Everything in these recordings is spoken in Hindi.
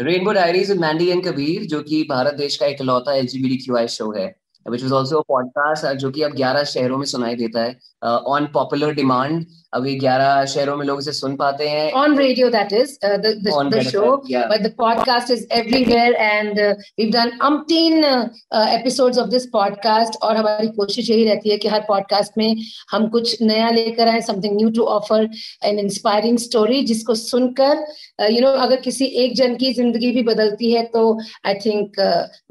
Rainbow diaries Mandy and Kabir जो कि भारत देश का एक लौता एलजीबीटीक्यूआई शो है। विच इज़ ऑल्सो पॉडकास्ट जो की अब 11 शहरों में सुनाई देता है। ऑन पॉपुलर डिमांड अभी 11 शहरों में लोग इसे सुन पाते हैं। On radio that is show but the is everywhere and we done umpteen episodes of this podcast और हमारी कोशिश यही रहती है कि हर पॉडकास्ट में हम कुछ नया लेकर आए something new to offer an inspiring story जिसको सुनकर uh, यू नो अगर किसी एक जन की ज़िंदगी भी बदलती है तो I think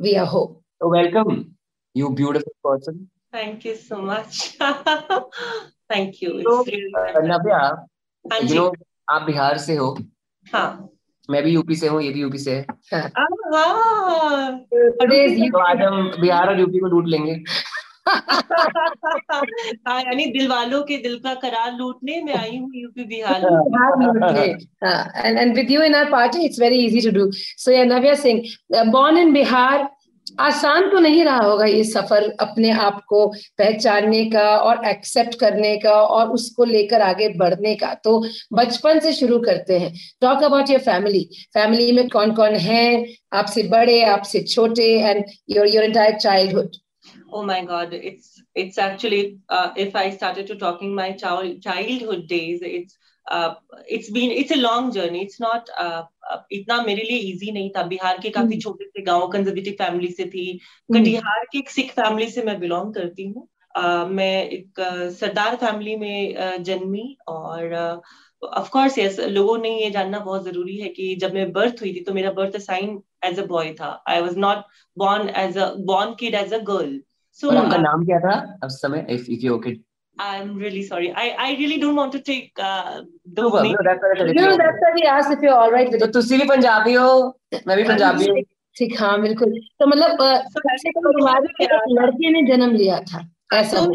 we are hope welcome you beautiful person. Thank you so much. Thank you. Really uh, हाँ you know aap bihar se ho ha मैं भी यूपी से हूँ ये भी यूपी से है। आज हम बिहार और यूपी को लूट लेंगे। हाँ, यानी दिल वालों के दिल का करार लूटने में आई हूँ UP Bihar and and with you in our party it's very easy to do so यह नव्या सिंह बोर्न इन बिहार आसान तो नहीं रहा होगा ये सफ़र अपने आप को पहचानने का और एक्सेप्ट करने का और उसको लेकर आगे बढ़ने का? तो बचपन से शुरू करते हैं। Talk about your family family में कौन कौन है? आपसे बड़े आपसे छोटे and your your entire childhood Oh my God, it's it's actually uh, if I started to talking my child childhood days, it's uh, it's been it's a long journey. It's not uh, uh, इतना मेरे लिए इजी नहीं था। बिहार के काफ़ी hmm. छोटे से गाँव कंजर्वेटिव फैमिली से थी। Hmm. कटिहार की एक सिख फैमिली से मैं बिलोंग करती हूँ। Uh, मैं एक uh, सरदार फैमिली में uh, जन्मी और ऑफ़ कोर्स यस लोगों ने ये जानना बहुत ज़रूरी है कि जब मैं बर्थ हुई थी तो मेरा birth sign as a boy था। I was not born as a born kid as a girl so आपका नाम क्या था? उस समय if you okay I'm really sorry. I, I really don't want to take uh, the no, no, that's, that's, no, that's why we asked if you're all right with तो तुसी भी पंजाबी हो मैं भी पंजाबी हूँ। ठीक हाँ बिल्कुल। तो मतलब सबसे परिवार के लड़के ने जन्म लिया था ऐसा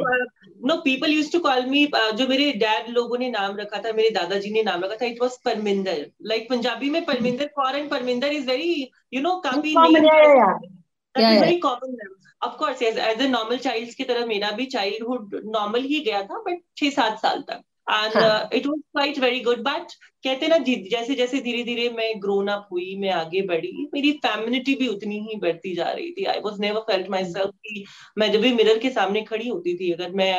no people used to call me जो मेरे डैड लोगों ने नाम रखा था मेरे दादाजी ने नाम रखा था it was Parminder like Punjabi में Parminder foreign Parminder is very you know काफ़ी very common of course as a normal child की तरह मेरा भी चाइल्डहुड नॉर्मल ही गया था बट छह सात साल तक and it was quite very good but कहते ना जैसे जैसे धीरे धीरे मैं ग्रोन अप हुई मैं आगे बढ़ी मेरी फेमिनिटी भी उतनी ही बढ़ती जा रही थी I was never felt myself की मैं जब भी मिरर के सामने खड़ी होती थी अगर मैं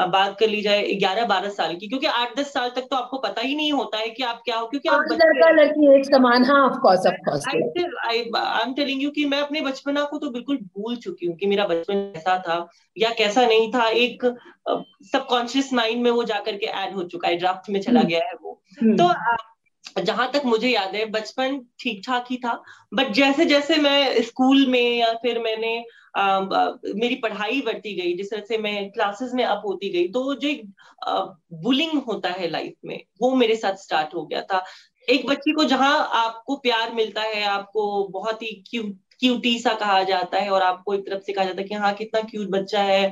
बात कर ली जाए ग्यारह बारह साल की क्योंकि आठ दस साल तक तो आपको पता ही नहीं होता है कि आप क्या हो क्योंकि आप लड़का लड़की एक समान हाँ of course of course I am telling you कि मैं अपने बचपना को तो बिल्कुल भूल चुकी हूँ कि मेरा बचपन कैसा था या कैसा नहीं था एक सबकॉन्शियस माइंड में वो जाकर के ऐड हो चुका है ड्राफ्ट में चला हम्म। गया है वो हम्म। तो जहाँ तक मुझे याद है बचपन ठीक ठाक ही था बट जैसे जैसे मैं स्कूल में या फिर मैंने आ, आ, मेरी पढ़ाई बढ़ती गई जिस तरह से मैं क्लासेस में अप होती गई तो जो एक बुलिंग होता है लाइफ में वो मेरे साथ स्टार्ट हो गया था। एक बच्ची को जहाँ आपको प्यार मिलता है आपको बहुत ही क्यूट क्यूटी सा कहा जाता है और आपको एक तरफ़ से कहा जाता है कि हाँ कितना क्यूट बच्चा है।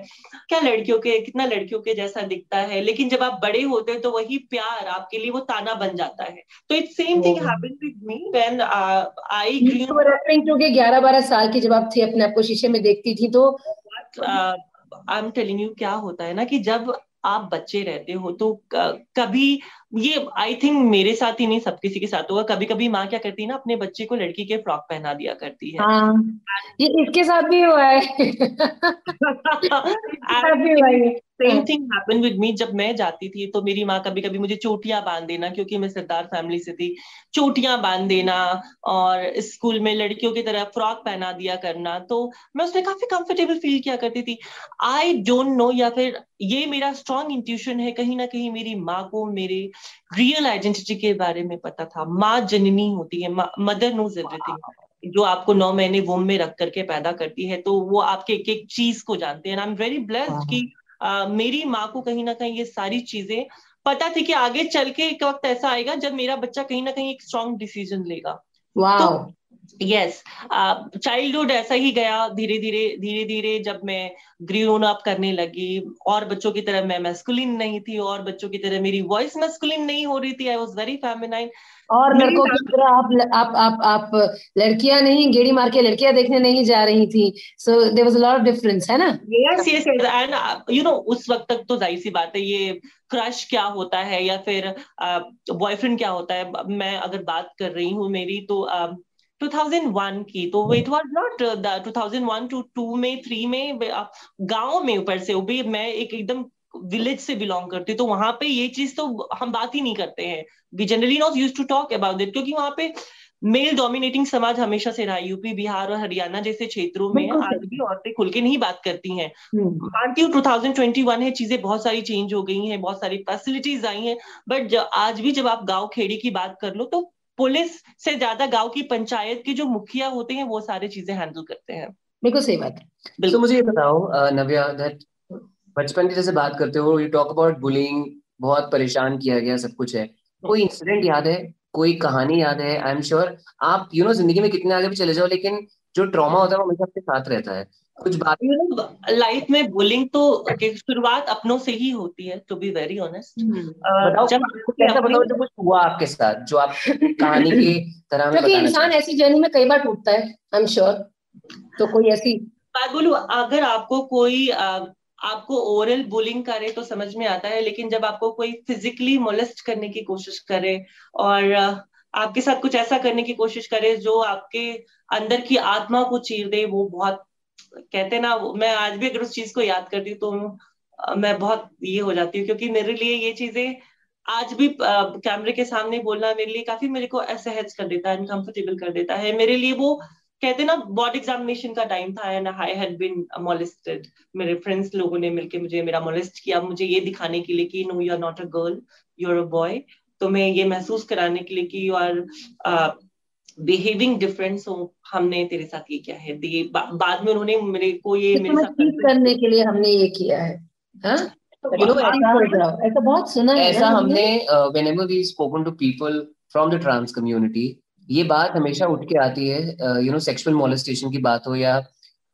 क्या लड़कियों के कितना लड़कियों के जैसा दिखता है। लेकिन जब आप बड़े होते हैं तो वही प्यार आपके लिए वो ताना बन जाता है। तो it's same thing happened with me when I के 11 12 साल की जब आप थे अपने आप को शीशे में देखती थी तो? आई एम टेलिंग यू क्या होता है ना कि जब आप बच्चे रहते हो तो कभी ये आई थिंक मेरे साथ ही नहीं सब किसी के साथ होगा। कभी कभी माँ क्या करती है ना अपने बच्चे को लड़की के फ्रॉक पहना दिया करती है। हाँ, ये इसके साथ भी हुआ है। Same thing happen with me जब मैं जाती थी तो मेरी माँ कभी कभी मुझे चोटियाँ बाँध देना क्योंकि मैं सरदार फैमिली से थी। चोटियाँ बाँध देना और स्कूल में लड़कियों की तरह फ्रॉक पहना दिया करना तो मैं उसमें काफ़ी कंफर्टेबल फील किया करती थी। आई डोंट नो या फिर ये मेरा स्ट्रॉन्ग इंट्यूशन है कहीं ना कहीं मेरी माँ को मेरे रियल आइडेंटिटी के बारे में पता था। माँ जननी होती है मदर नोज़ एवरीथिंग जो आपको नौ महीने वोम में रख करके पैदा करती है तो वो आपके एक एक चीज़ को जानते हैं। आई एम वेरी ब्लेस्ड कि आ, मेरी माँ को कहीं ना कहीं ये सारी चीज़ें पता थी कि आगे चल के एक वक्त ऐसा आएगा जब मेरा बच्चा कहीं ना कहीं एक स्ट्रॉन्ग डिसीज़न लेगा। Wow. तो यस चाइल्डहुड ऐसा ही गया धीरे धीरे धीरे धीरे जब मैं ग्रीन अप करने लगी। और बच्चों की तरह मैं मैस्कुलिन नहीं थी और बच्चों की तरह मेरी वॉइस मैस्कुलिन नहीं हो रही थी। आई वॉज़ वेरी फेमिनाइन और लड़कों की तरह आप आप आप आप लड़कियाँ नहीं गेड़ी मार के लड़कियाँ देखने नहीं जा रही थी। So there was a lot of difference है ना? Yes yes and you know उस वक्त तक तो ज़ाहिर सी बात है ये क्रश क्या होता है या फिर बॉयफ्रेंड uh, क्या होता है? मैं अगर बात कर रही हूँ मेरी तो uh, 2001 की। तो इट वाज नॉट 2001 टू 2 में थ्री में गाँव में ऊपर से भी मैं एक एकदम विलेज से बिलोंग करती। तो वहाँ पे ये चीज़ तो हम बात ही नहीं करते हैं। We generally not used to talk about it क्योंकि वहाँ पे मेल डोमिनेटिंग समाज हमेशा से रहा यूपी बिहार और हरियाणा जैसे क्षेत्रों में आज भी औरतें खुल के नहीं बात करती हैं। मानती हूँ टू थाउज़ेंड ट्वेंटी वन है चीज़ें बहुत सारी चेंज हो गई हैं बहुत सारी फैसिलिटीज़ आई हैं। बट आज भी जब आप गाँव खेड़ी की बात कर लो तो पुलिस से ज़्यादा गाँव की पंचायत के जो मुखिया होते हैं वो सारी चीज़ें हैंडल करते हैं। बिल्कुल सही बात है। तो मुझे ये बताओ नव्या दैट बचपन की जैसे बात करते हो यू टॉक अबाउट बुलिंग बहुत परेशान किया गया सब कुछ है। कोई इंसिडेंट याद है? कोई कहानी याद है? आई एम श्योर आप यू नो ज़िंदगी में कितने आगे भी चले जाओ लेकिन जो ट्रॉमा होता है वो हमेशा आपके साथ रहता है। कुछ बात लाइफ में बुलिंग तो शुरुआत अपनों से ही होती है टू बी वेरी ऑनेस्ट जब बताओ कुछ हुआ आपके साथ जो आप कहानी की तरह में क्योंकि इंसान ऐसी जर्नी में कई बार टूटता है आई एम श्योर तो कोई ऐसी बात बोलू अगर आपको कोई आपको ओरल बुलिंग करे तो समझ में आता है लेकिन जब आपको कोई फिजिकली मोलेस्ट करने की कोशिश करे और आपके साथ कुछ ऐसा करने की कोशिश करे जो आपके अंदर की आत्मा को चीर दे वो बहुत कहते ना, मैं आज भी अगर उस चीज़ को याद करती हूँ तो मैं बहुत ये हो जाती हूँ, क्योंकि मेरे लिए ये चीज़ें आज भी कैमरे के सामने बोलना मेरे लिए काफ़ी मेरे को असहज कर देता है अनकंफर्टेबल कर देता है। मेरे लिए वो, कहते ना बोर्ड एग्जामिनेशन का टाइम था and I had been molested मेरे फ्रेंड्स लोगों ने मिलके मुझे, मेरा मोलेस्ट किया, मुझे ये दिखाने के लिए कि no you are not a girl you are a boy तो मैं ये महसूस कराने के लिए कि you are behaving different so हमने तेरे साथ ये किया है। ये बा, बाद में उन्होंने मेरे को ये मेरे साथ करने के लिए हमने ये किया है हाँ? तो ऐसा बहुत सुना है ऐसा हमने। whenever we spoken to people from the trans community ये बात हमेशा उठ के आती है यू नो सेक्सुअल मोलेस्टेशन की बात हो या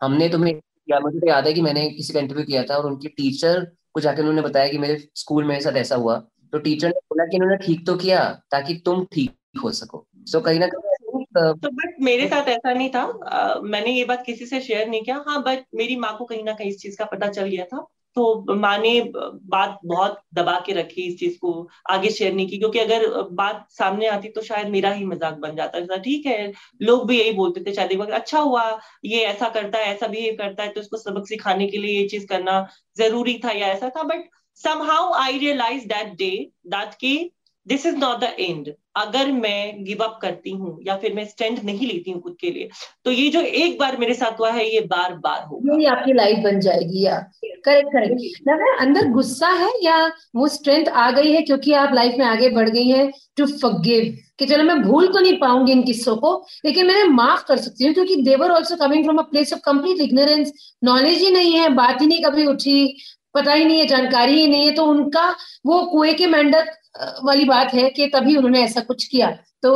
हमने तुम्हें या मुझे तो याद है कि मैंने किसी का इंटरव्यू किया था और उनकी टीचर को जाकर उन्होंने बताया कि मेरे स्कूल में साथ ऐसा हुआ। तो टीचर ने बोला कि उन्होंने ठीक तो किया ताकि तुम ठीक हो सको। सो so, कहीं ना कहीं तो बट मेरे साथ ऐसा नहीं था। uh, मैंने ये बात किसी से शेयर नहीं किया। हाँ बट मेरी माँ को कहीं ना कहीं इस चीज़ का पता चल गया था। तो माँ ने बात बहुत दबा के रखी इस चीज़ को आगे शेयर नहीं की। क्योंकि अगर बात सामने आती तो शायद मेरा ही मज़ाक बन जाता। था ठीक है लोग भी यही बोलते थे शादी वक्त अच्छा हुआ ये ऐसा करता है ऐसा बिहेव करता है तो उसको सबक सिखाने के लिए ये चीज़ करना ज़रूरी था या ऐसा था। बट somehow I realized दैट day that कि this is not the end अगर मैं गिव अप करती हूँ या फिर मैं स्टैंड नहीं लेती हूँ खुद के लिए तो ये जो एक बार मेरे साथ हुआ है, ये बार बार होगा। ये आपकी लाइफ बन जाएगी, या। करेक्ट करेक्ट लगा अंदर गुस्सा है या वो स्ट्रेंथ आ गई है क्योंकि आप लाइफ में आगे बढ़ गई हैं टू फॉरगिव कि चलो, मैं भूल तो नहीं पाऊँगी इन किस्सों को, लेकिन मैं माफ़ कर सकती हूँ क्योंकि they were also coming from a place of complete ignorance knowledge ही नहीं है, बात ही नहीं कभी उठी, पता ही नहीं है, जानकारी ही नहीं है तो उनका वो कुएँ के मेंढक वाली बात है कि तभी उन्होंने ऐसा कुछ किया। तो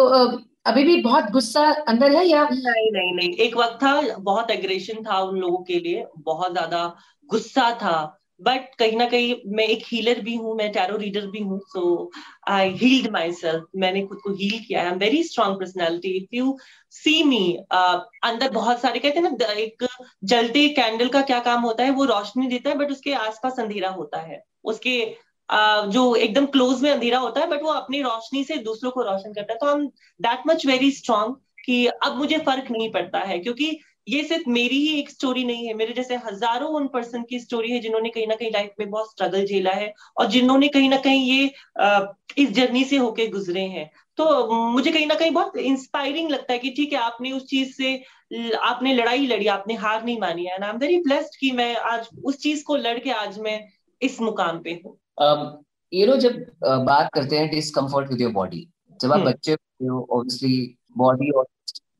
अभी भी बहुत गुस्सा अंदर है या? नहीं नहीं नहीं। एक वक्त था, बहुत एग्रेशन था उन लोगों के लिए, बहुत ज़्यादा गुस्सा था। बट कहीं ना कहीं मैं एक हीलर भी हूँ, मैं टैरो रीडर भी हूँ सो आई हील्ड माई सेल्फ मैंने खुद को हील किया। I am very strong personality if you see me अंदर बहुत सारे कहते हैं ना एक जलते कैंडल का क्या काम होता है, वो रोशनी देता है बट उसके आसपास अंधेरा होता है। उसके जो एकदम क्लोज में अंधेरा होता है बट वो अपनी रोशनी से दूसरों को रोशन करता है। तो हम दैट मच वेरी स्ट्रांग कि अब मुझे फ़र्क नहीं पड़ता है, क्योंकि ये सिर्फ़ मेरी ही एक स्टोरी नहीं है। मेरे जैसे हज़ारों उन पर्सन की स्टोरी है जिन्होंने कहीं ना कहीं लाइफ में बहुत स्ट्रगल झेला है और जिन्होंने कहीं ना कहीं ये इस जर्नी से होके गुजरे हैं। तो मुझे कहीं ना कहीं बहुत इंस्पायरिंग लगता है कि ठीक है, आपने उस चीज़ से आपने लड़ाई लड़ी, आपने हार नहीं मानी है। आई एम वेरी ब्लेस्ड कि मैं आज उस चीज़ को लड़ के आज मैं इस मुकाम पे हूँ। Um, ये नो जब uh, बात करते हैं डिसकंफर्ट विद योर बॉडी जब आप hmm. बच्चे हो बॉडी और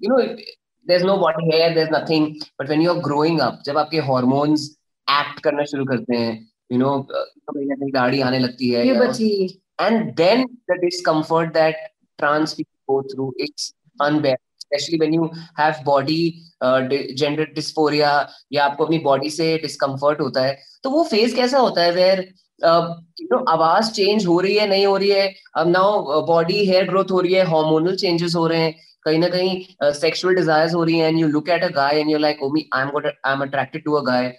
you know there is no body hair there is nothing but when you are growing up जब आपके हार्मोन्स एक्ट करना शुरू करते हैं यू नो कभी-कभी दाढ़ी आने लगती है and then the discomfort that trans people go through it's unbearable specially when you have body gender dysphoria या आपको अपनी बॉडी से डिसकंफर्ट होता है तो वो फ़ेज़ कैसा होता है वेयर यू नो आवाज़ चेंज हो रही है नहीं हो रही है अब नाउ बॉडी हेयर ग्रोथ हो रही है हार्मोनल चेंजेस हो रहे हैं कहीं ना कहीं सेक्सुअल uh, डिजायर्स हो रही है and you look at a guy and you like oh my I am I am attracted to a guy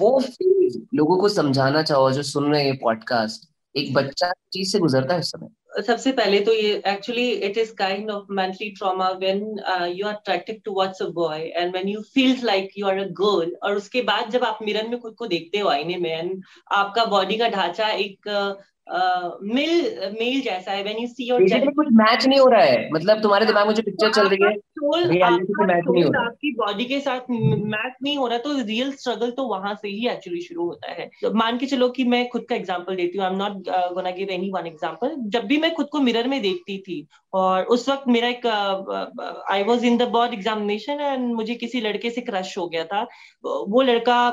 वो फील लोगों को समझाना चाहो जो सुन रहे हैं पॉडकास्ट एक बच्चा चीज़ से गुजरता है इस समय? सबसे पहले तो ये actually it is kind of mentally trauma when you are attracted towards a boy and when you feels like you are a girl और उसके बाद जब आप मिरर में खुद को देखते हो आईने में एंड आपका बॉडी का ढांचा एक मेल मेल जैसा है व्हेन यू सी योर कुछ मैच नहीं हो रहा है। मतलब तुम्हारे दिमाग में जो पिक्चर चल रही है रियलिटी से मैच नहीं हो रहा। आपकी बॉडी के साथ मैच नहीं हो रहा तो रियल स्ट्रगल तो वहाँ से ही एक्चुअली शुरू होता है। तो मान के चलो कि मैं खुद का एग्जांपल देती हूँ। I am not gonna give any one example जब भी मैं खुद को मिरर में देखती थी और उस वक्त मेरा एक I was in the board examination and मुझे किसी लड़के से क्रश हो गया था। वो लड़का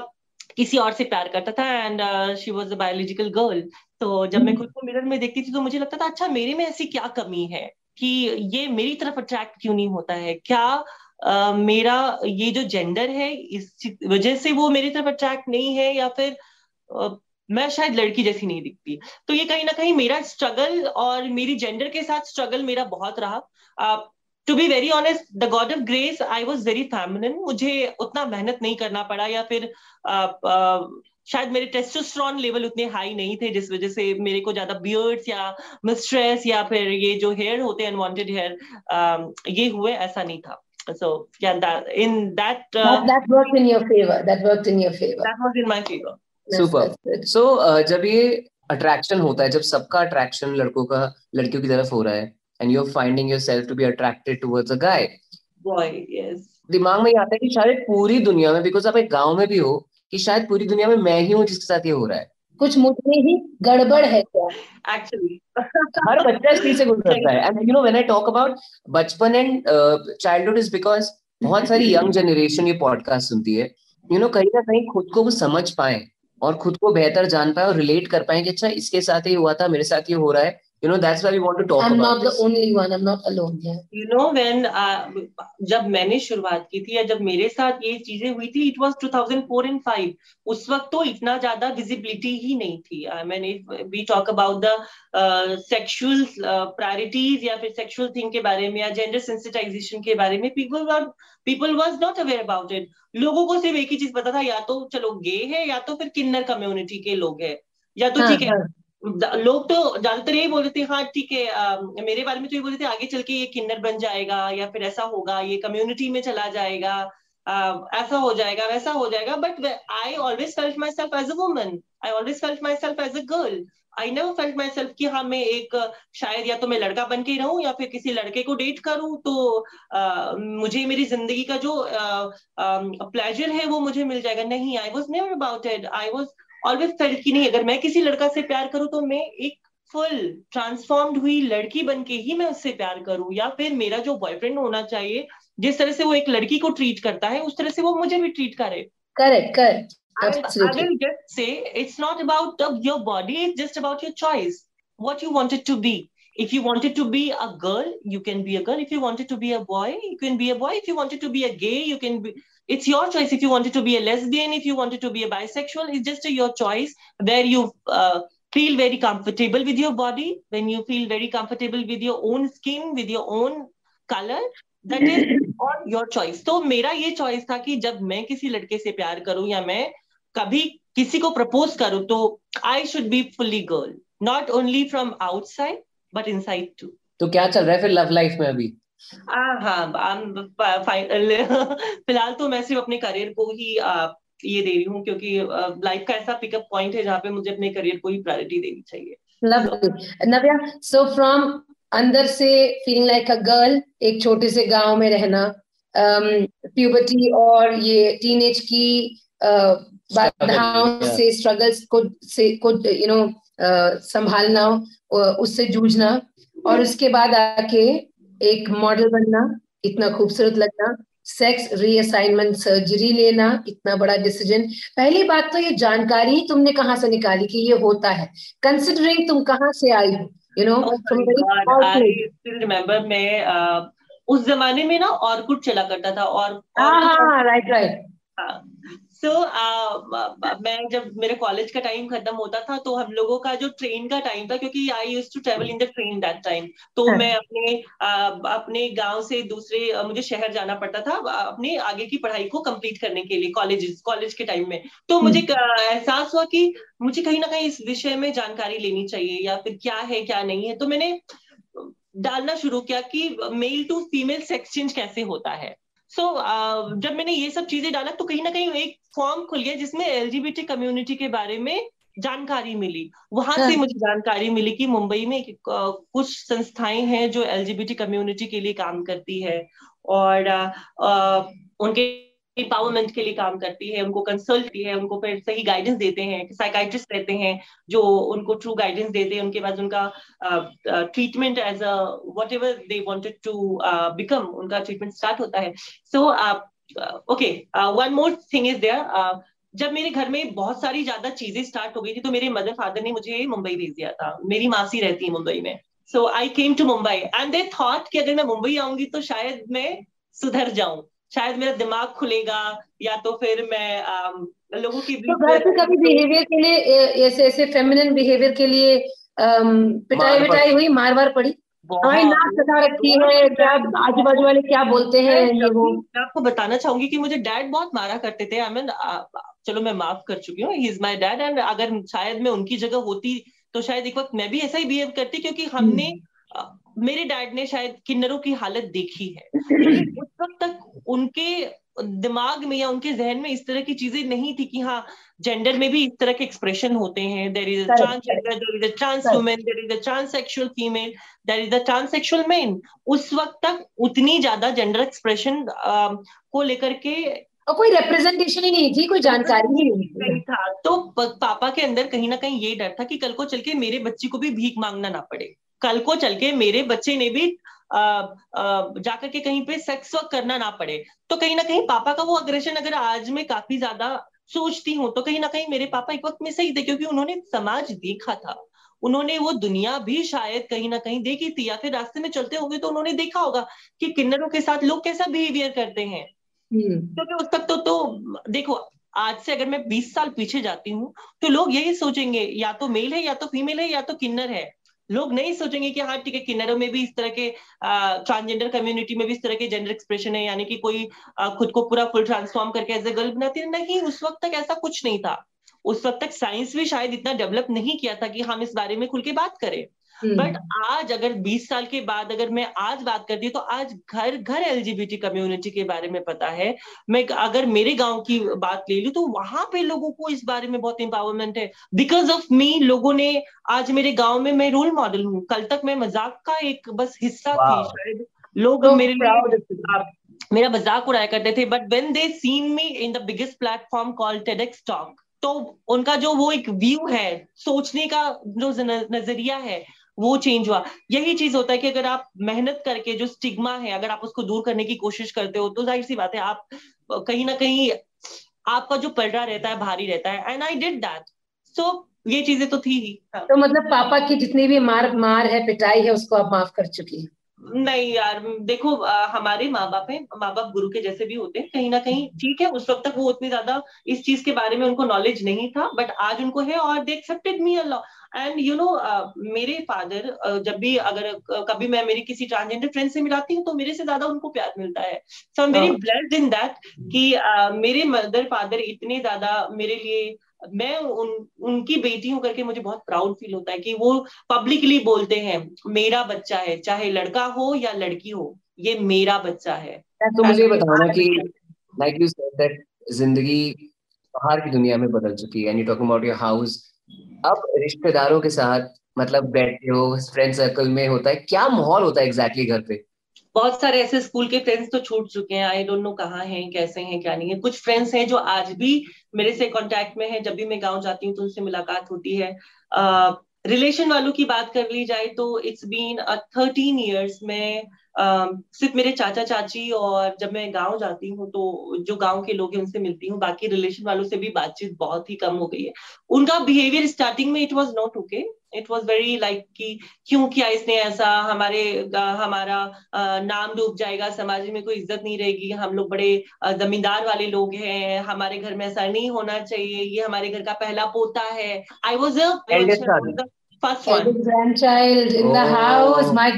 किसी और से प्यार करता था and she was a biological girl तो जब मैं हम्म। खुद को मिरर में देखती थी तो मुझे लगता था अच्छा मेरे में ऐसी क्या कमी है कि ये मेरी तरफ़ अट्रैक्ट क्यों नहीं होता है? क्या uh, मेरा ये जो जेंडर है इस वजह से वो मेरी तरफ़ अट्रैक्ट नहीं है या फिर uh, मैं शायद लड़की जैसी नहीं दिखती? तो ये कहीं ना कहीं मेरा स्ट्रगल और मेरी जेंडर के साथ स्ट्रगल मेरा बहुत रहा। uh, to be very honest the God of grace I was very feminine मुझे उतना मेहनत नहीं करना पड़ा या फिर uh, uh, शायद मेरे टेस्टोस्टेरोन लेवल उतने हाई नहीं थे जिस वजह से मेरे को ज़्यादा बियर्ड्स या स्ट्रेस या फिर ये जो हेयर होते हैं अनवांटेड हेयर ये हुए ऐसा नहीं था। So yeah that in that uh, that, that worked in your favor. That worked in your favor. That was in my favor. Super. so uh, जब ये अट्रैक्शन होता है जब सबका अट्रैक्शन लड़कों का लड़कियों की तरफ़ हो रहा है and you're finding yourself to be attracted towards a guy. Boy yes. दिमाग में ये आता है कि शायद पूरी दुनिया में बिकॉज़ आप एक गाँव में भी हो कि शायद पूरी दुनिया में मैं ही हूँ जिसके साथ ये हो रहा है। कुछ मुझे ही गड़बड़ है क्या? एक्चुअली हर बच्चा इस चीज़ से गुजरता है। And you know when I talk about बचपन एंड चाइल्डहुड इज़ बिकॉज़ बहुत सारी यंग जनरेशन ये पॉडकास्ट सुनती है। यू you नो know, कहीं ना कहीं खुद को वो समझ पाए और खुद को बेहतर जान पाए और रिलेट कर पाए कि अच्छा इसके साथ ही हुआ था मेरे साथ ये हो रहा है। You know that's why we want to talk I'm about not this. the only one I'm not alone here. You know when uh, जब मैंने शुरुआत की थी या जब मेरे साथ ये चीज़ें हुई थी it was 2004 and 5 उस वक्त तो इतना ज़्यादा विजिबिलिटी ही नहीं थी। I mean we talk about the sexual priorities या फिर सेक्सुअल थिंग के बारे में या जेंडर सेंसिटाइजेशन के बारे में people were people was not aware about it लोगों को सिर्फ़ एक ही चीज़ पता था या तो चलो गे है या तो फिर किन्नर कम्युनिटी के लोग हैं। या तो ठीक है हाँ, हाँ। लोग तो ज़्यादातर यही बोल रहे थे हाँ ठीक है मेरे बारे में तो ये बोल रहे थे आगे चल के ये किन्नर बन जाएगा या फिर ऐसा होगा ये कम्युनिटी में चला जाएगा uh, ऐसा हो जाएगा वैसा हो जाएगा but I always felt myself as a woman I always felt myself as a girl I never felt myself कि हाँ मैं एक शायद या तो मैं लड़का बन के रहूँ या फिर किसी लड़के को डेट करूँ तो uh, मुझे मेरी ज़िंदगी का जो प्लेजर है वो मुझे मिल जाएगा। नहीं I was never about it I was always felt की नहीं अगर मैं किसी लड़का से प्यार करूँ तो मैं एक फुल ट्रांसफॉर्म्ड हुई लड़की बन के ही मैं उससे प्यार करूँ या फिर मेरा जो बॉयफ्रेंड होना चाहिए जिस तरह से वो एक लड़की को ट्रीट करता है उस तरह से वो मुझे भी ट्रीट करे। करेक्ट करेक्ट से it's not about your body it's just about your choice what you wanted to be if you wanted to be a girl you can be a girl if you wanted to be a boy you can be a boy if you wanted to be a gay you can be it's your choice if you wanted to be a lesbian if you wanted to be a bisexual it's just a, your choice where you uh, feel very comfortable with your body when you feel very comfortable with your own skin with your own color that is all your choice तो मेरा ये choice था कि जब मैं किसी लड़के से प्यार करूँ या मैं कभी किसी को प्रपोज करूँ तो I should be fully girl not only from outside but inside too तो क्या चल रहा है फिर लव लाइफ में अभी हाँ फ़िलहाल तो मैं सिर्फ़ अपने करियर को ही ये दे रही हूँ क्योंकि लाइफ का ऐसा पिकअप पॉइंट है जहाँ पे मुझे अपने करियर को ही प्रायोरिटी देनी चाहिए। नव्या सो फ्रॉम अंदर से फीलिंग लाइक अ गर्ल एक छोटे से गाँव में रहना प्यूबर्टी और ये टीनेज की बाधाओं से स्ट्रगल्स को से को यू नो संभालना उससे जूझना और उसके बाद आके एक मॉडल बनना इतना खूबसूरत लगना सेक्स रीअसाइनमेंट सर्जरी लेना इतना बड़ा डिसीज़न पहली बात तो ये जानकारी ही तुमने कहाँ से निकाली कि ये होता है? कंसिडरिंग तुम कहाँ से आई हो यू नो रिमेम्बर मैं उस जमाने में ना और कुछ चला करता था और right right so so, uh, मैं जब मेरे कॉलेज का टाइम खत्म होता था तो हम लोगों का जो ट्रेन का टाइम था क्योंकि I used to travel in the train that time तो हाँ. मैं अपने uh, अपने गाँव से दूसरे मुझे शहर जाना पड़ता था अपने आगे की पढ़ाई को कंप्लीट करने के लिए कॉलेज कॉलेज के टाइम में तो मुझे हम्म। एहसास हुआ कि मुझे कहीं ना कहीं इस विषय में जानकारी लेनी चाहिए या फिर क्या है क्या नहीं है तो मैंने डालना शुरू किया कि male to female sex change कैसे होता है सो so, uh, जब मैंने ये सब चीज़ें डाला तो कहीं ना कहीं एक फॉर्म खुल गया जिसमें एलजीबीटी कम्युनिटी के बारे में जानकारी मिली वहाँ से हाँ। मुझे जानकारी मिली कि मुंबई में कुछ संस्थाएँ हैं जो एलजीबीटी कम्युनिटी के लिए काम करती है और उनके एम्पावरमेंट के लिए काम करती है, उनको कंसल्ट है, उनको फिर सही गाइडेंस देते हैं साइकाइट्रिस्ट रहते हैं, जो उनको ट्रू गाइडेंस देते हैं, उनके बाद उनका treatment as a whatever they wanted to become उनका ट्रीटमेंट स्टार्ट होता है। So okay one more thing is there जब मेरे घर में बहुत सारी ज़्यादा चीज़ें स्टार्ट हो गई थी तो मेरे मदर फादर ने मुझे मुंबई भेज दिया था। मेरी मासी रहती है मुंबई में। So I came to Mumbai and they thought कि अगर मैं मुंबई आऊँगी तो शायद मैं सुधर जाऊँ। शायद मेरा दिमाग खुलेगा या तो फिर मैं आ, लोगों की तो घर पे कभी बिहेवियर के लिए ऐसे ऐसे फेमिनिन बिहेवियर के लिए पिटाई विटाई हुई मार मार पड़ी हाँ, रखी है क्या आजू बाजू वाले क्या बोलते हैं मैं आपको बताना चाहूँगी कि मुझे डैड बहुत मारा करते थे आई मीन चलो मैं माफ़ कर चुकी हूँ he is my dad and अगर शायद मैं उनकी जगह होती तो शायद एक वक्त मैं भी ऐसा ही बिहेव करती क्योंकि हमने हम्म। मेरे डैड ने शायद किन्नरों की हालत देखी है। उस वक्त तक उनके दिमाग में या उनके जहन में इस तरह की चीज़ें नहीं थी कि हाँ जेंडर में भी इस तरह के एक्सप्रेशन होते हैं। There is transgender there is a trans women there is a transsexual female there is a transsexual man उस वक्त तक उतनी ज़्यादा जेंडर एक्सप्रेशन को लेकर के और कोई रिप्रेजेंटेशन ही नहीं थी कोई जानकारी ही नहीं था। तो पापा के अंदर कहीं ना कहीं ये डर था कि कल को चल के मेरे बच्ची को भी भीख मांगना ना पड़े। कल को चल के मेरे बच्चे ने भी जाकर के कहीं पे सेक्स वर्क करना ना पड़े। तो कहीं ना कहीं पापा का वो अग्रेशन अगर आज में काफ़ी ज़्यादा सोचती हूँ तो कहीं ना कहीं मेरे पापा एक वक्त में सही थे क्योंकि उन्होंने समाज देखा था। उन्होंने वो दुनिया भी शायद कहीं ना कहीं देखी थी या फिर रास्ते में चलते होंगे तो उन्होंने देखा होगा कि किन्नरों के साथ लोग कैसा बिहेवियर करते हैं। हम्म। क्योंकि उस तक तो, तो देखो आज से अगर मैं 20 साल पीछे जाती हूँ तो लोग यही सोचेंगे या तो मेल है या तो फीमेल है या तो किन्नर है। लोग नहीं सोचेंगे कि हाँ ठीक है किन्नरों में भी इस तरह के ट्रांसजेंडर कम्युनिटी में भी इस तरह के जेंडर एक्सप्रेशन है यानी कि कोई आ, खुद को पूरा फुल ट्रांसफॉर्म करके एज ए गर्ल बनाती है। नहीं उस वक्त तक ऐसा कुछ नहीं था। उस वक्त तक साइंस भी शायद इतना डेवलप नहीं किया था कि हम इस बारे में खुल के बात करें। But hmm. आज अगर 20 साल के बाद अगर मैं आज बात करती हूँ तो आज घर घर एलजीबीटी कम्युनिटी के बारे में पता है। मैं अगर मेरे गाँव की बात ले लू तो वहाँ पे लोगों को इस बारे में बहुत इंपावरमेंट है। बिकॉज़ ऑफ़ मी लोगों ने आज मेरे गाँव में मैं रोल मॉडल हूँ। कल तक मैं मज़ाक का एक बस हिस्सा थी शायद। लोग so मेरे लिए मेरा मज़ाक उड़ाया करते थे but when they seen me in the biggest platform call TEDx talk तो उनका जो वो एक व्यू है सोचने का जो नज़रिया है वो चेंज हुआ। यही चीज़ होता है कि अगर आप मेहनत करके जो स्टिग्मा है, अगर आप उसको दूर करने की कोशिश करते हो तो ज़ाहिर सी बात है, आप, कहीं ना कहीं आपका जो पलड़ा रहता है, भारी रहता है। And I did that so ये चीज़ें तो थी ही। तो मतलब पापा की जितनी भी मार मार है, पिटाई है, उसको आप माफ़ कर चुकी है। नहीं यार देखो आ, हमारे माँ बाप है माँ बाप गुरु के जैसे भी होते हैं कहीं ना कहीं ठीक है उस वक्त तक वो उतनी ज़्यादा इस चीज़ के बारे में उनको नॉलेज नहीं था बट आज उनको है और they accepted me Allah and you know मेरे फादर uh, जब भी अगर uh, कभी मैं मेरी किसी ट्रांसजेंडर फ्रेंड से मिलाती हूँ तो मेरे से ज़्यादा उनको प्यार मिलता है. So I am very blessed in that कि uh, मेरे मदर फादर इतने ज़्यादा मेरे लिए मैं उन उनकी बेटी हूँ करके मुझे बहुत प्राउड फील होता है कि वो पब्लिकली बोलते हैं मेरा बच्चा है चाहे लड़का हो या लड़की हो ये मेरा बच्चा है। तो मुझे बताना कि लाइक यू सेड दैट ज़िंदगी बाहर की दुनिया में बदल चुकी है and you talking about your house अब रिश्तेदारों के साथ मतलब बैठे हो फ्रेंड सर्कल में होता है क्या माहौल होता है एग्जैक्टली exactly घर पे? बहुत सारे ऐसे स्कूल के फ्रेंड्स तो छूट चुके हैं। आई डोंट नो कहाँ हैं कैसे हैं क्या नहीं है। कुछ फ्रेंड्स हैं जो आज भी मेरे से कांटेक्ट में है। जब भी मैं गाँव जाती हूँ तो उनसे मुलाकात होती है। रिलेशन uh, वालों की बात कर ली जाए तो इट्स बीन थर्टीन ईयर्स में uh, सिर्फ़ मेरे चाचा चाची और जब मैं गाँव जाती हूँ तो जो गाँव के लोग हैं उनसे मिलती हूँ। बाकी रिलेशन वालों से भी बातचीत बहुत ही कम हो गई है। उनका बिहेवियर स्टार्टिंग में it was not okay it was very like कि क्यों किया इसने ऐसा हमारे हमारा नाम डूब जाएगा समाज में कोई इज़्ज़त नहीं रहेगी हम लोग बड़े जमींदार वाले लोग हैं हमारे घर में ऐसा नहीं होना चाहिए ये हमारे घर का पहला पोता है I was First one. grandchild in oh. the house. My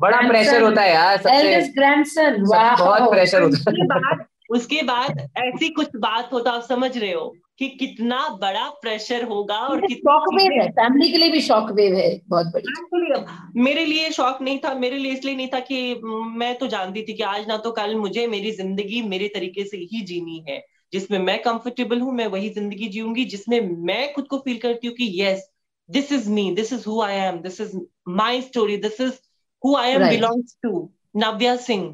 बड़ा प्रेशर होता है यार सबसे. Eldest grandson. बहुत प्रेशर होता है. उसके बाद ऐसी कुछ बात होता आप समझ रहे हो कि कितना बड़ा प्रेशर होगा और शॉक वेव है। फैमिली के लिए भी शॉक वेव है बहुत बड़ी। मेरे लिए शॉक नहीं था मेरे लिए इसलिए नहीं था कि मैं तो जानती थी कि आज ना तो कल मुझे मेरी ज़िंदगी मेरे तरीके से ही जीनी है जिसमें मैं कंफर्टेबल हूँ मैं वही ज़िंदगी जीऊँगी जिसमें मैं खुद को फील करती हूँ कि yes this is me this is who I am this is my story this is who I am belongs to Navya Singh.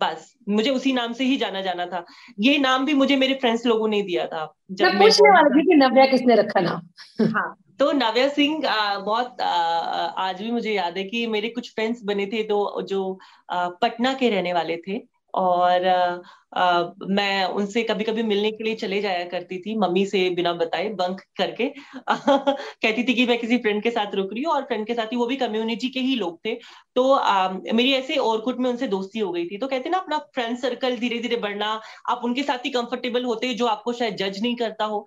बस मुझे उसी नाम से ही जाना जाना था। ये नाम भी मुझे मेरे फ्रेंड्स लोगों ने दिया था जब मैं पूछने वाली थी कि नव्या किसने रखा नाम। हाँ तो नव्या सिंह बहुत आ, आज भी मुझे याद है कि मेरे कुछ फ्रेंड्स बने थे तो जो आ, पटना के रहने वाले थे। और आ, मैं उनसे कभी कभी मिलने के लिए चले जाया करती थी मम्मी से बिना बताए बंक करके। कहती थी कि मैं किसी फ्रेंड के साथ रुक रही हूँ और फ्रेंड के साथ ही वो भी कम्युनिटी के ही लोग थे। तो आ, मेरी ऐसे ओरकुट में उनसे दोस्ती हो गई थी। तो कहते ना अपना फ्रेंड सर्कल धीरे धीरे बढ़ना आप उनके साथ ही कंफर्टेबल होते जो आपको शायद जज नहीं करता हो।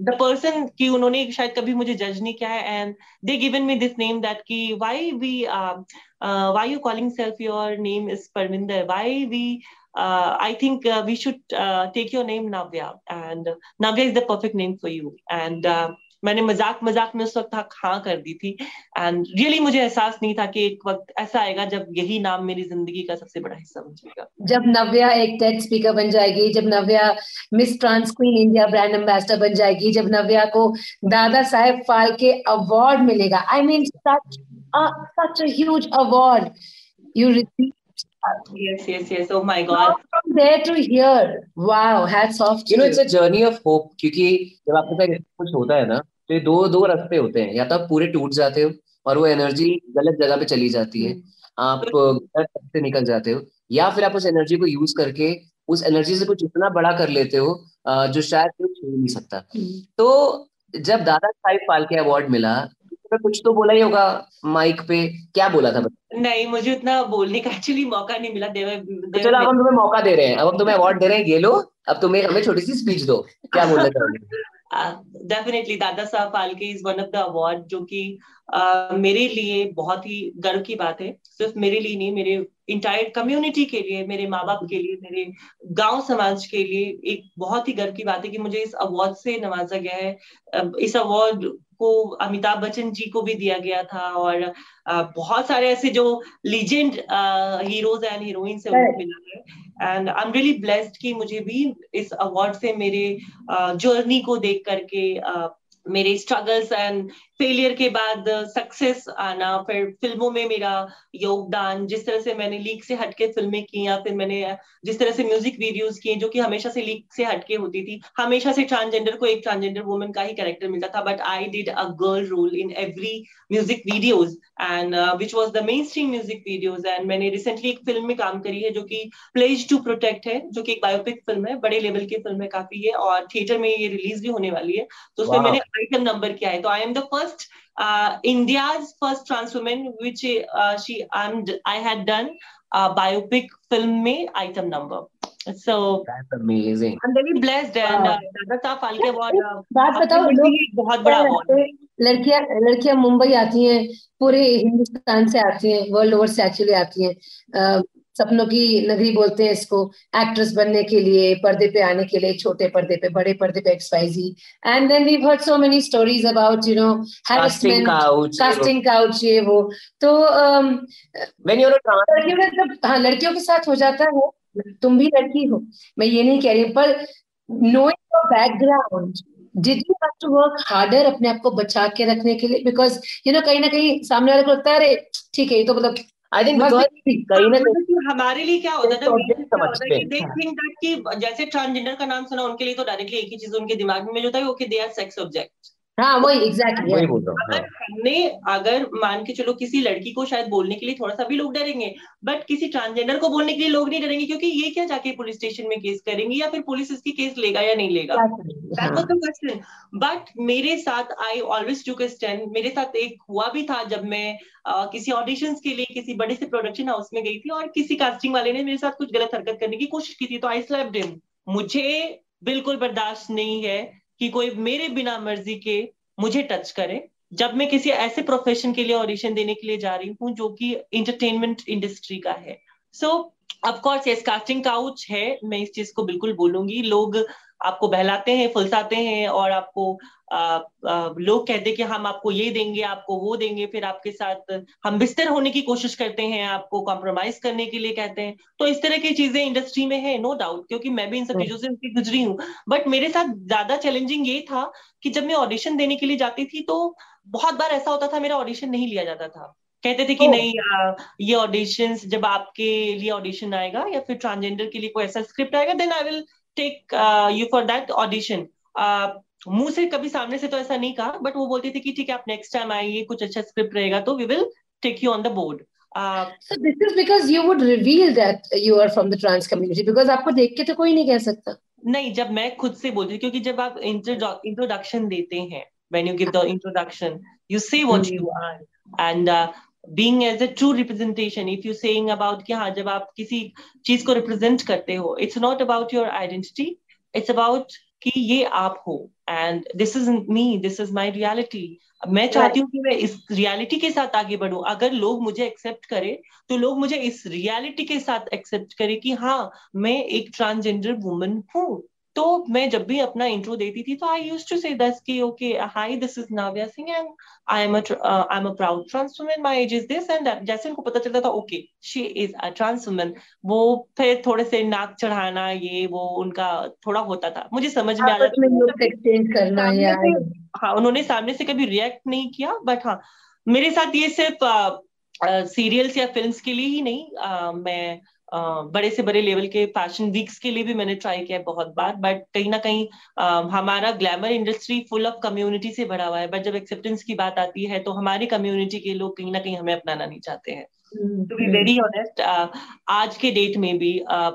द पर्सन की उन्होंने शायद कभी मुझे जज नहीं किया है and they given me this name that की why we uh, why you calling self your name is Parminder? Why we, uh, I think uh, we should uh, take your name Navya and Navya is the perfect name for you. And uh, मैंने मज़ाक मज़ाक में उस वक्त हाँ कर दी थी एंड रियली really मुझे एहसास नहीं था कि एक वक्त ऐसा आएगा जब यही नाम मेरी ज़िंदगी का सबसे बड़ा हिस्सा बन जाएगा जब नव्या एक टेट स्पीकर बन जाएगी जब Navya miss trans queen India brand ambassador बन जाएगी जब नव्या को दादा साहेब फाल्के अवार्ड मिलेगा I mean such such a huge award you receive Yes, yes, yes. Oh my God. From there to here. Wow, hats off you. know, it's a journey of hope क्योंकि जब आपके साथ कुछ होता है ना तो ये दो दो रास्ते होते हैं। या तो आप पूरे टूट जाते हो और वो एनर्जी गलत जगह पे चली जाती है। आप गलत से निकल जाते हो। या फिर आप उस एनर्जी को यूज़ करके उस एनर्जी से कुछ इतना बड़ा कर लेते हो जो शायद कोई छू नहीं सकता। तो जब दादा साहिब फाल्के अवार्ड मिला तो कुछ तो बोला ही होगा माइक पे। क्या बोला था नहीं मुझे उतना बोलने का एक्चुअली मौका नहीं मिला। देवे, देवे चलो अब हम तुम्हें मौका दे रहे हैं। अब हम तुम्हें अवार्ड दे रहे हैं ये लो। अब तुम्हें हमें छोटी सी स्पीच दो। क्या बोलना चाहोगे? Definitely Dada Saheb Phalke is one of the award जो कि uh, मेरे लिए बहुत ही गर्व की बात है। सिर्फ़ मेरे लिए नहीं मेरे इंटायर कम्युनिटी के लिए मेरे माँ बाप के लिए मेरे गाँव समाज के लिए एक बहुत ही गर्व की बात है कि मुझे इस अवार्ड से नवाजा गया है। इस अवार्ड को अमिताभ बच्चन जी को भी दिया गया था और बहुत सारे ऐसे जो लीजेंड हीरोज एंड हीरोइन से उनको मिला है। And I am really blessed कि मुझे भी इस अवार्ड से मेरे जर्नी को देख करके मेरे स्ट्रगल्स एंड फेलियर के बाद सक्सेस आना फिर फ़िल्मों में मेरा योगदान जिस तरह से मैंने लीक से हटके फ़िल्में की या फिर मैंने जिस तरह से म्यूज़िक वीडियोस किए जो कि हमेशा से लीक से हटके होती थी। हमेशा से ट्रांसजेंडर को एक ट्रांसजेंडर वुमन का ही कैरेक्टर मिलता था but I did a girl role in every music videos and which was the main stream music videos and मैंने रिसेंटली एक फ़िल्म में काम करी है जो कि प्लेज टू प्रोटेक्ट है जो कि एक बायोपिक फ़िल्म है बड़े लेवल की फ़िल्म है काफ़ी है और थिएटर में ये रिलीज़ भी होने वाली है। तो उसमें मैंने आइटम नंबर किया है। तो I am the first uh, India's first trans woman, which uh, she I'm, I had done a biopic film में item number. So that's amazing. I'm very blessed and uh, Dada Saheb Phalke award बात बताओ लोग बहुत बड़ा अवार्ड लड़कियाँ लड़कियाँ मुंबई आती हैं पूरे हिंदुस्तान से आती हैं वर्ल्ड ओवर से एक्चुअली आती हैं सपनों की नगरी बोलते हैं इसको एक्ट्रेस बनने के लिए पर्दे पे आने के लिए छोटे पर्दे पे बड़े पर्दे पे XYZ and then we heard so many stories about you know harassment casting couch ये वो. तो व्हेन यू लड़कियों के जब हाँ लड़कियों के साथ हो जाता है. तुम भी लड़की हो. मैं ये नहीं कह रही पर knowing your background did you have to work harder अपने आप को बचा के रखने के लिए? बिकॉज़ यू नो कहीं ना कहीं सामने वाले को लगता है अरे ठीक है ये तो मतलब आई थिंक कहीं ना कहीं हमारे लिए क्या होता था? कि जैसे ट्रांसजेंडर का नाम सुना उनके लिए तो डायरेक्टली एक ही चीज़ उनके दिमाग में जो था okay they are sex object हाँ वही एग्जैक्टली वही बोल रहा हूँ अगर हमने अगर मान के चलो किसी लड़की को शायद बोलने के लिए थोड़ा सा भी लोग डरेंगे बट किसी ट्रांसजेंडर को बोलने के लिए लोग नहीं डरेंगे क्योंकि ये क्या जाके पुलिस स्टेशन में केस करेंगे या फिर पुलिस इसकी केस लेगा या नहीं लेगा? That was the question but मेरे साथ आई ऑलवेज टू स्टैंड मेरे साथ एक हुआ भी था जब मैं uh, किसी ऑडिशन के लिए किसी बड़े से प्रोडक्शन हाउस में गई थी और किसी कास्टिंग वाले ने मेरे साथ कुछ गलत हरकत करने की कोशिश की थी तो आई स्लैप्ड हिम मुझे बिल्कुल बर्दाश्त नहीं है कि कोई मेरे बिना मर्ज़ी के मुझे टच करे। जब मैं किसी ऐसे प्रोफेशन के लिए ऑडिशन देने के लिए जा रही हूँ जो कि इंटरटेनमेंट इंडस्ट्री का है। सो ऑफकोर्स ये कास्टिंग काउच है। मैं इस चीज़ को बिल्कुल बोलूँगी। लोग आपको बहलाते हैं फुलसाते हैं और आपको आ, आ, लोग कहते हैं कि हम आपको ये देंगे आपको वो देंगे फिर आपके साथ हम बिस्तर होने की कोशिश करते हैं आपको कॉम्प्रोमाइज करने के लिए कहते हैं। तो इस तरह की चीज़ें इंडस्ट्री में है नो no डाउट क्योंकि मैं भी इन सब चीज़ों से गुजरी हूँ। बट मेरे साथ ज़्यादा चैलेंजिंग ये था कि जब मैं ऑडिशन देने के लिए जाती थी तो बहुत बार ऐसा होता था मेरा ऑडिशन नहीं लिया जाता था। कहते थे कि नहीं ये ऑडिशन जब आपके लिए ऑडिशन आएगा या फिर ट्रांसजेंडर के लिए कोई ऐसा स्क्रिप्ट आएगा then I will take you for that audition मुँह से कभी सामने से तो ऐसा नहीं कहा बट वो बोलते थे कि ठीक है आप नेक्स्ट टाइम आइए कुछ अच्छा स्क्रिप्ट रहेगा तो we will take you on the board so this is because you would reveal that you are from the trans community because आपको देख के तो कोई नहीं कह सकता। नहीं जब मैं खुद से बोलती क्योंकि जब आप इंट्रोडक्शन देते हैं when you give the introduction you say what mm-hmm. you are and uh, being as a true representation if you're saying about कि हाँ जब आप किसी चीज़ को रिप्रेजेंट करते हो it's not about your identity it's about कि ये आप हो and this is me this is my reality मैं चाहती हूँ कि मैं इस रियलिटी के साथ आगे बढ़ू। अगर लोग मुझे एक्सेप्ट करे तो लोग मुझे इस रियलिटी के साथ एक्सेप्ट करे कि हाँ मैं एक ट्रांसजेंडर वुमन हूँ। तो मैं जब भी अपना इंट्रो देती थी तो आई यूज़ टू से दस की okay hi this is Navya Singh and I am I am a proud trans women my age is this and जैसे उनको पता चलता था okay she is a trans women वो फिर थोड़े से नाक चढ़ाना ये वो उनका थोड़ा होता था। मुझे समझ में आ जाता हाँ उन्होंने सामने से कभी रिएक्ट नहीं किया बट हाँ मेरे साथ ये सिर्फ़ सीरियल्स या फिल्म्स के लिए ही नहीं आ, मैं बड़े से बड़े लेवल के फ़ैशन वीक्स के लिए भी मैंने ट्राई किया है बहुत बार बट कहीं ना कहीं हमारा glamour industry full of community से भरा हुआ है। बट जब एक्सेप्टेंस की बात आती है तो हमारी कम्युनिटी के लोग कहीं ना कहीं हमें अपनाना नहीं चाहते हैं। टू बी वेरी ऑनेस्ट आज के डेट में भी uh,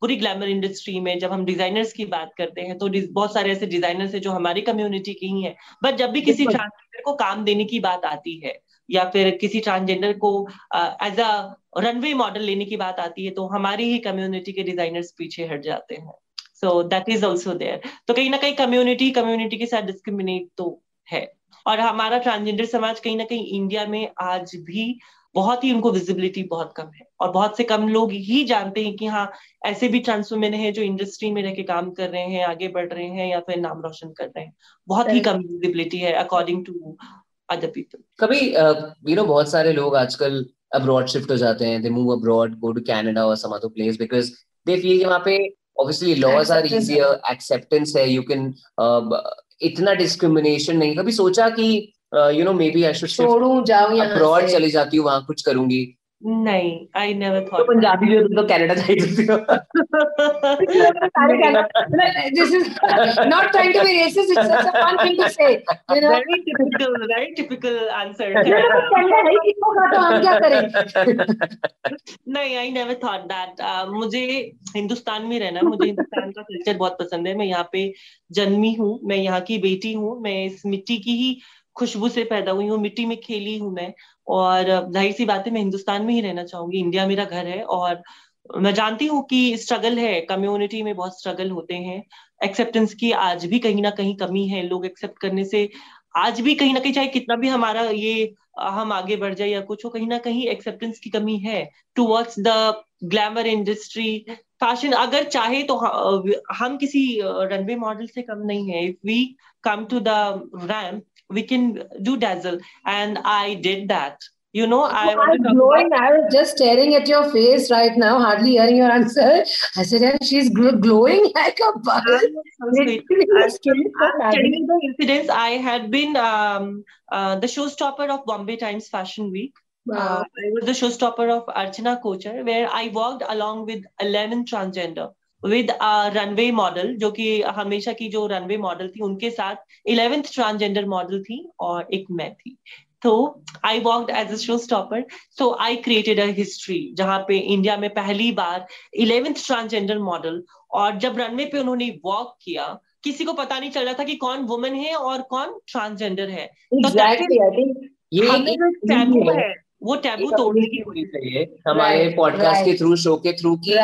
पूरी ग्लैमर इंडस्ट्री में जब हम डिजाइनर्स की बात करते हैं तो बहुत सारे ऐसे डिजाइनर्स हैं जो हमारी कम्युनिटी के ही हैं। बट जब भी किसी ट्रांसजेंडर को काम देने की बात आती है या फिर किसी ट्रांसजेंडर को एज अ रनवे मॉडल लेने की बात आती है तो हमारी ही कम्युनिटी के डिजाइनर्स पीछे हट जाते हैं। So that is also there तो कहीं ना कहीं कम्युनिटी कम्युनिटी के साथ डिस्क्रिमिनेट तो है। और हमारा ट्रांसजेंडर समाज कहीं ना कहीं इंडिया में आज भी बहुत ही उनको विजिबिलिटी बहुत कम है। और बहुत से कम लोग ही जानते हैं कि हाँ ऐसे भी ट्रांस वुमेन है जो इंडस्ट्री में रह के काम कर रहे हैं आगे बढ़ रहे हैं या फिर नाम रोशन कर रहे हैं। बहुत ही कम विजिबिलिटी है अकॉर्डिंग टू अदर पीपल कभी यू नो बहुत सारे लोग आजकल अब्रॉड शिफ्ट हो जाते हैं they move abroad go to Canada और some other place because they feel कि वहाँ पे obviously laws are easier acceptance है यू कैन इतना डिस्क्रिमिनेशन नहीं। कभी सोचा कि you know maybe I should छोड़ूं जाऊँ या अब्रॉड चली जाती हूँ वहाँ कुछ करूँगी। नहीं आई नेवर थॉट तो पंजाबी भी तुम तो कनाडा जा सकती हो। This is not trying to be racist it's such a fun thing to say you know very typical very typical answer Canada है किसको का तो हम क्या करें? नहीं आई नेवर थॉट दैट मुझे हिंदुस्तान में रहना मुझे हिंदुस्तान का कल्चर बहुत पसंद है। मैं यहाँ पे जन्मी हूँ मैं यहाँ की बेटी हूँ मैं इस मिट्टी की ही खुशबू से पैदा हुई हूँ मिट्टी में खेली हूँ मैं। और ज़ाहिर सी बात है, मैं हिंदुस्तान में ही रहना चाहूँगी, इंडिया मेरा घर है और मैं जानती हूँ कि स्ट्रगल है कम्युनिटी में बहुत स्ट्रगल होते हैं एक्सेप्टेंस की आज भी कहीं ना कहीं कमी है, लोग एक्सेप्ट करने से आज भी कहीं ना कहीं, चाहे कितना भी हमारा ये, हम आगे बढ़ जाए या कुछ हो, कहीं ना कहीं एक्सेप्टेंस की कमी है towards the glamour industry fashion अगर चाहे तो हम किसी रनवे मॉडल से कम नहीं है if we come to the ramp we can do dazzle. And i did that. You know i was glowing i was just staring at your face right now hardly hearing your answer. I said and she's glowing like a so telling you the incidents. I had been um, uh, the showstopper of bombay times fashion week. Wow. Uh, I was the showstopper of Archana Kochar, where I walked along with 11 transgender with runway model जो कि हमेशा की जो रनवे मॉडल थी उनके साथ इलेवेंथ ट्रांसजेंडर मॉडल थी और एक मैं थी। तो I walk as a show stopper so I created a history जहाँ पे इंडिया में पहली बार इलेवेंथ ट्रांसजेंडर मॉडल और जब रनवे पे उन्होंने वॉक किया किसी को पता नहीं चल रहा था कि कौन वुमेन है और कौन ट्रांसजेंडर है। exactly, तो ये है। वो टैबू तोड़ने की होनी चाहिए हमारे पॉडकास्ट के थ्रू शो के थ्रू की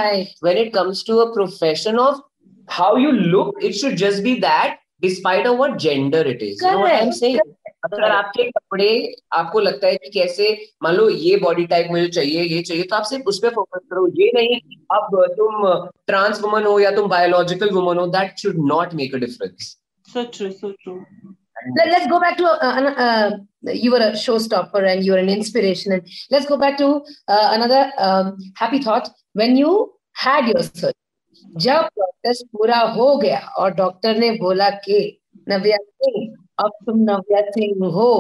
when it comes to a profession of how you look it should just be that despite of what gender it is no I am saying अगर आपके कपड़े आपको लगता है कि कैसे मान लो ये बॉडी टाइप मुझे चाहिए ये चाहिए तो आप सिर्फ़ उस पर फोकस करो। ये नहीं अब तुम ट्रांस वुमन हो या तुम बायोलॉजिकल वुमन हो that should not make a difference so true so true. Let, us go back to uh, uh, you were a showstopper and you were an inspiration and let's go back to uh, another um, happy thought when you had your surgery जब प्रोसेस पूरा हो गया और डॉक्टर ने बोला कि नव्या सिंह अब तुम नव्या सिंह हो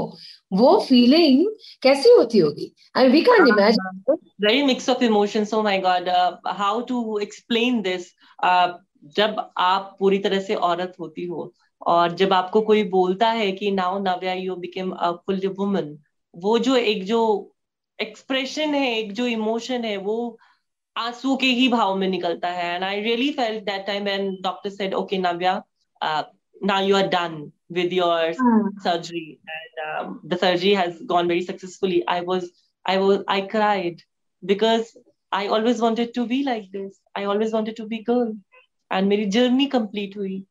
वो फीलिंग कैसी होती होगी I we can imagine very mix of emotions oh my god how to explain this जब आप पूरी तरह से औरत होती हो और जब आपको कोई बोलता है कि now Navya you became a full woman वो जो एक जो एक्सप्रेशन है एक जो इमोशन है वो आँसू के ही भाव में निकलता है। And I really felt that time and doctor said okay Navya now you are done with your surgery and the surgery has gone very successfully I was I was I cried because I always wanted to be like this I always wanted to be girl and मेरी जर्नी कंप्लीट हुई।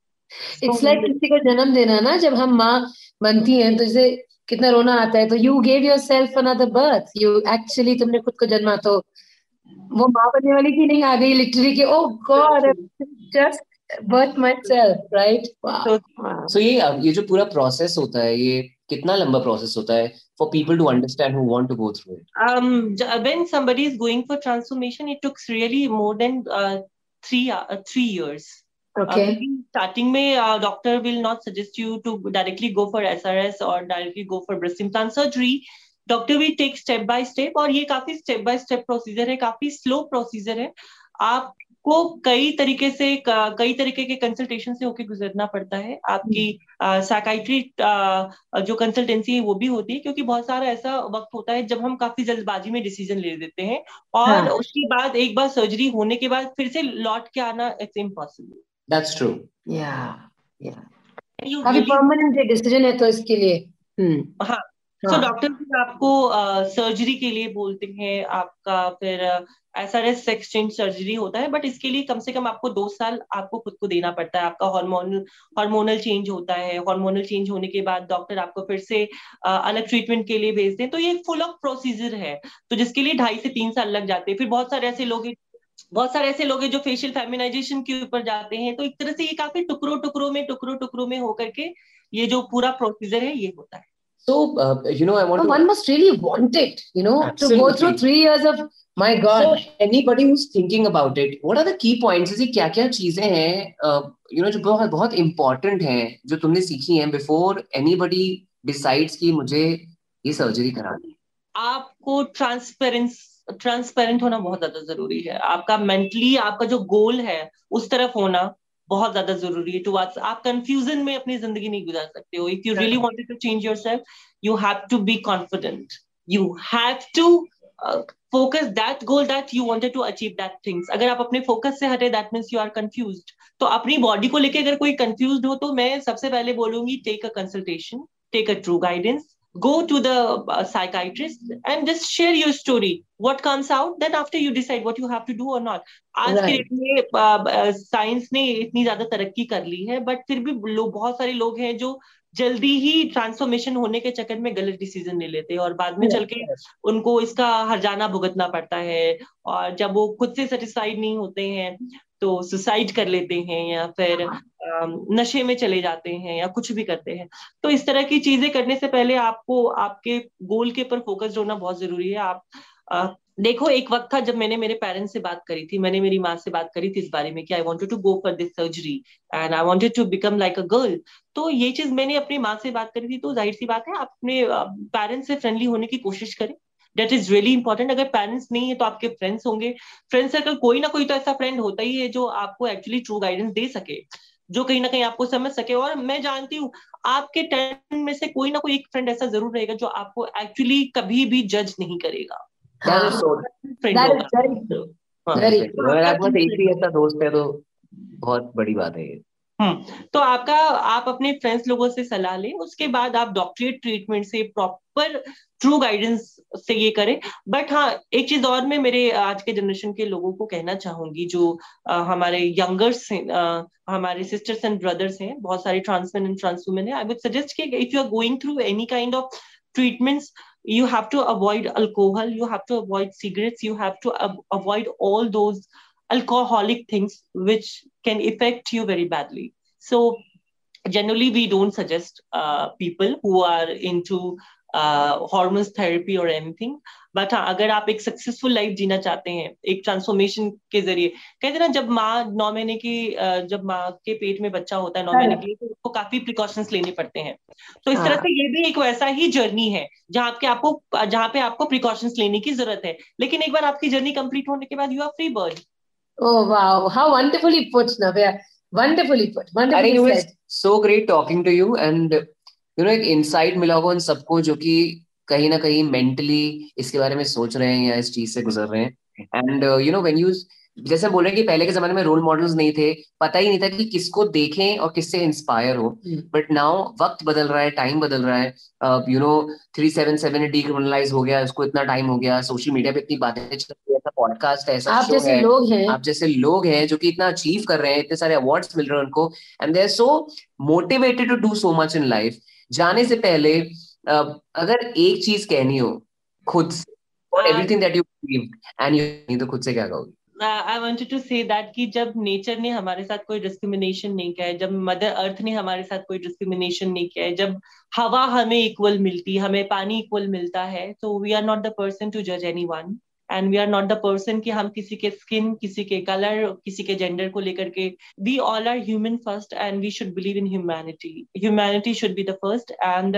इट्स लाइक किसी को जन्म देना ना जब हम माँ बनती हैं तो इसे कितना रोना आता है तो you gave yourself another birth you actually तुमने खुद को जन्मा तो वो माँ बनने वाली की नहीं आ गई लिटरली कि ओह god just birth myself right so ये ये जो पूरा प्रोसेस होता है ये कितना लंबा प्रोसेस होता है for people to understand who want to go through it um when somebody is going for transformation it took really more than uh, three uh, years. Okay. uh, starting में uh, doctor will not suggest you to directly go for SRS or directly go for breast implant surgery. Doctor भी टेक स्टेप बाय स्टेप और ये काफ़ी स्टेप बाय स्टेप प्रोसीजर है काफ़ी स्लो प्रोसीजर है। आप को कई तरीके से कई तरीके के कंसल्टेशन से होके गुजरना पड़ता है। आपकी साइकाइट्री जो कंसल्टेंसी है वो भी होती है क्योंकि बहुत सारा ऐसा वक्त होता है जब हम काफ़ी जल्दबाजी में डिसीज़न ले देते हैं। और हाँ. उसके बाद एक बार सर्जरी होने के बाद फिर से लौट के आना इट्स इम्पॉसिबल दैट्स ट्रू या या काफ़ी परमानेंट डिसीज़न है तो इसके लिए। हम्म। हाँ तो डॉक्टर हाँ। आपको सर्जरी के लिए बोलते हैं आपका फिर एस एक्सचेंज सर्जरी होता है बट इसके लिए कम से कम आपको दो साल आपको खुद को देना पड़ता है। आपका हार्मोनल हार्मोनल चेंज होता है। हार्मोनल चेंज होने के बाद डॉक्टर आपको फिर से अलग ट्रीटमेंट के लिए भेजते हैं तो ये फुल ऑफ़ प्रोसीजर है। तो जिसके लिए ढाई से तीन साल लग जाते हैं। फिर बहुत सारे ऐसे लोग बहुत सारे ऐसे लोग हैं जो फेशियल फेमिनाइजेशन के ऊपर जाते हैं तो एक तरह से ये काफ़ी टुकड़ों टुकड़ों में टुकड़ों टुकड़ों में होकर के ये जो पूरा प्रोसीजर है ये होता है So, uh, you know, I want oh, to... One must really want it, you know, Absolutely. to go through three years of My God. So anybody who's thinking about it, what are the key points? जैसे क्या क्या चीज़ें हैं you know जो बहुत बहुत important हैं जो तुमने सीखी हैं before anybody decides कि मुझे ये सर्जरी करानी है आपको ट्रांसपेरेंस ट्रांसपेरेंट होना बहुत ज़्यादा ज़रूरी है। आपका मेंटली आपका जो गोल है उस तरफ़ होना बहुत ज़्यादा ज़रूरी है। टुवर्ड्स आप कंफ्यूजन में अपनी ज़िंदगी नहीं गुजार सकते हो। If you really wanted to change yourself you have to be confident you have to focus that goal that you wanted to achieve that things अगर आप अपने फोकस से हटे that means you are confuse तो अपनी बॉडी को लेकर अगर कोई कंफ्यूज हो तो मैं सबसे पहले बोलूँगी take a consultation take a true guidance go to the uh, psychiatrist and just share your story what comes out then after you decide what you have to do or not आज. के डेट में साइंस ने इतनी ज़्यादा तरक्की कर ली है बट फिर भी लोग बहुत सारे लोग हैं जो जल्दी ही ट्रांसफॉर्मेशन होने के चक्कर में गलत डिसीज़न ले लेते हैं और बाद में चल के उनको इसका हरजाना भुगतना पड़ता है और जब वो खुद से सेटिस्फाइड नहीं होते हैं तो सुसाइड कर लेते हैं या फिर हाँ। नशे में चले जाते हैं या कुछ भी करते हैं। तो इस तरह की चीज़ें करने से पहले आपको, आपके गोल के ऊपर फोकस्ड होना बहुत ज़रूरी है। आप देखो, एक वक्त था जब मैंने मेरे पेरेंट्स से बात करी थी, मैंने मेरी माँ से बात करी थी इस बारे में कि I wanted to go for this surgery and I wanted to become like a girl तो ये चीज़ मैंने अपनी माँ से बात करी थी तो ज़ाहिर सी बात है, आप अपने पेरेंट्स से फ्रेंडली होने की कोशिश करें। डेट इज़ रियली इंपॉर्टेंट अगर पेरेंट्स नहीं है तो आपके फ्रेंड्स होंगे। फ्रेंड सर्कल कोई ना कोई तो ऐसा फ्रेंड होता ही है जो आपको एक्चुअली ट्रू गाइडेंस दे सके। जो कहीं ना कहीं आपको समझ सके। और मैं जानती हूँ आपके टेन में से कोई ना कोई एक फ्रेंड ऐसा ज़रूर रहेगा जो आपको एक्चुअली कभी भी जज नहीं करेगा। फ्रेंड हाँ। ही ऐसा दोस्त है तो बहुत बड़ी बात है ये। हम्म। तो आपका आप अपने फ्रेंड्स लोगों से सलाह लें उसके बाद आप डॉक्टरेट ट्रीटमेंट से प्रॉपर ट्रू गाइडेंस से ये करें। बट हाँ एक चीज़ और मैं मेरे आज के जनरेशन के लोगों को कहना चाहूँगी जो आ, हमारे यंगर्स हैं हमारे सिस्टर्स एंड ब्रदर्स हैं बहुत सारे trans men and trans women है आई वुड सजेस्ट कि if you are going through any kind of treatments you have to avoid alcohol you have to avoid cigarettes you have to avoid all those alcoholic things which can effect you very badly so generally we don't suggest people who are into hormones therapy और एनीथिंग बट हाँ अगर आप एक सक्सेसफुल लाइफ जीना चाहते हैं एक ट्रांसफॉर्मेशन के ज़रिए कहते ना जब माँ नौ महीने की जब माँ के पेट में बच्चा होता है नौ महीने हाँ। के लिए तो उसको काफ़ी प्रिकॉशंस लेने पड़ते हैं तो इस तरह हाँ। से ये भी एक वैसा ही जर्नी है जहाँ पे आपको जहाँ पे आपको प्रिकॉशंस लेने की ज़रूरत है लेकिन एक बार आपकी जर्नी कंप्लीट होने के बाद you are free bird Oh wow, how wonderfully put, Navya. Wonderfully put. Wonderfully I think it was so great talking to you and you know एक इनसाइट मिला होगा उन सबको जो कि कहीं ना कहीं मेंटली इसके बारे में सोच रहे हैं या इस चीज़ से गुजर रहे हैं। And you know when you जैसे बोल रहे हैं कि पहले के जमाने में रोल मॉडल्स नहीं थे पता ही नहीं था कि किसको देखें और किससे इंस्पायर हो। बट नाउ वक्त बदल रहा है टाइम बदल रहा है। You know three seven seven decriminalize हो गया उसको इतना टाइम हो गया सोशल मीडिया पे इतनी बातें चल रही है ऐसा पॉडकास्ट है आप जैसे है, लोग हैं। आप जैसे लोग हैं जो कि इतना अचीव कर रहे हैं इतने सारे अवार्ड्स मिल रहे हैं उनको। And they are so motivated to do so much in life जाने से पहले अगर एक चीज़ कहनी हो खुद से everything that you and you नहीं तो खुद से क्या कहोगे? I wanted to say that कि जब नेचर ने हमारे साथ कोई डिस्क्रिमिनेशन नहीं किया है जब मदर अर्थ ने हमारे साथ कोई डिस्क्रिमिनेशन नहीं किया है जब हवा हमें इक्वल मिलती हमें पानी इक्वल मिलता है तो we are not the person to जज anyone and we are not the person कि हम किसी के स्किन किसी के कलर किसी के जेंडर को लेकर के we all are human first and we should believe in humanity humanity should be the first and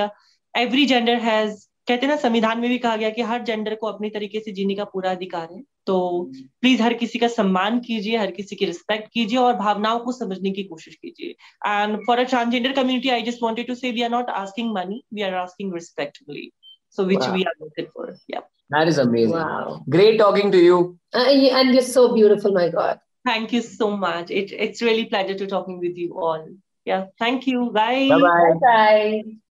every gender has कहते हैं ना संविधान में भी कहा गया कि हर जेंडर को अपने तरीके से जीने का पूरा अधिकार है। तो प्लीज़ हर किसी का सम्मान कीजिए हर किसी की रिस्पेक्ट कीजिए और भावनाओं को समझने की कोशिश कीजिए। And for a transgender community I just wanted to say we are not asking money we are asking respectfully so which wow. we are looking for yeah. That is amazing. Wow. Great talking to you. Uh, and you're so beautiful, my God. Thank you so much. It, it's really pleasure to talking with you all. Yeah. Thank you. Bye. Bye-bye. Bye-bye.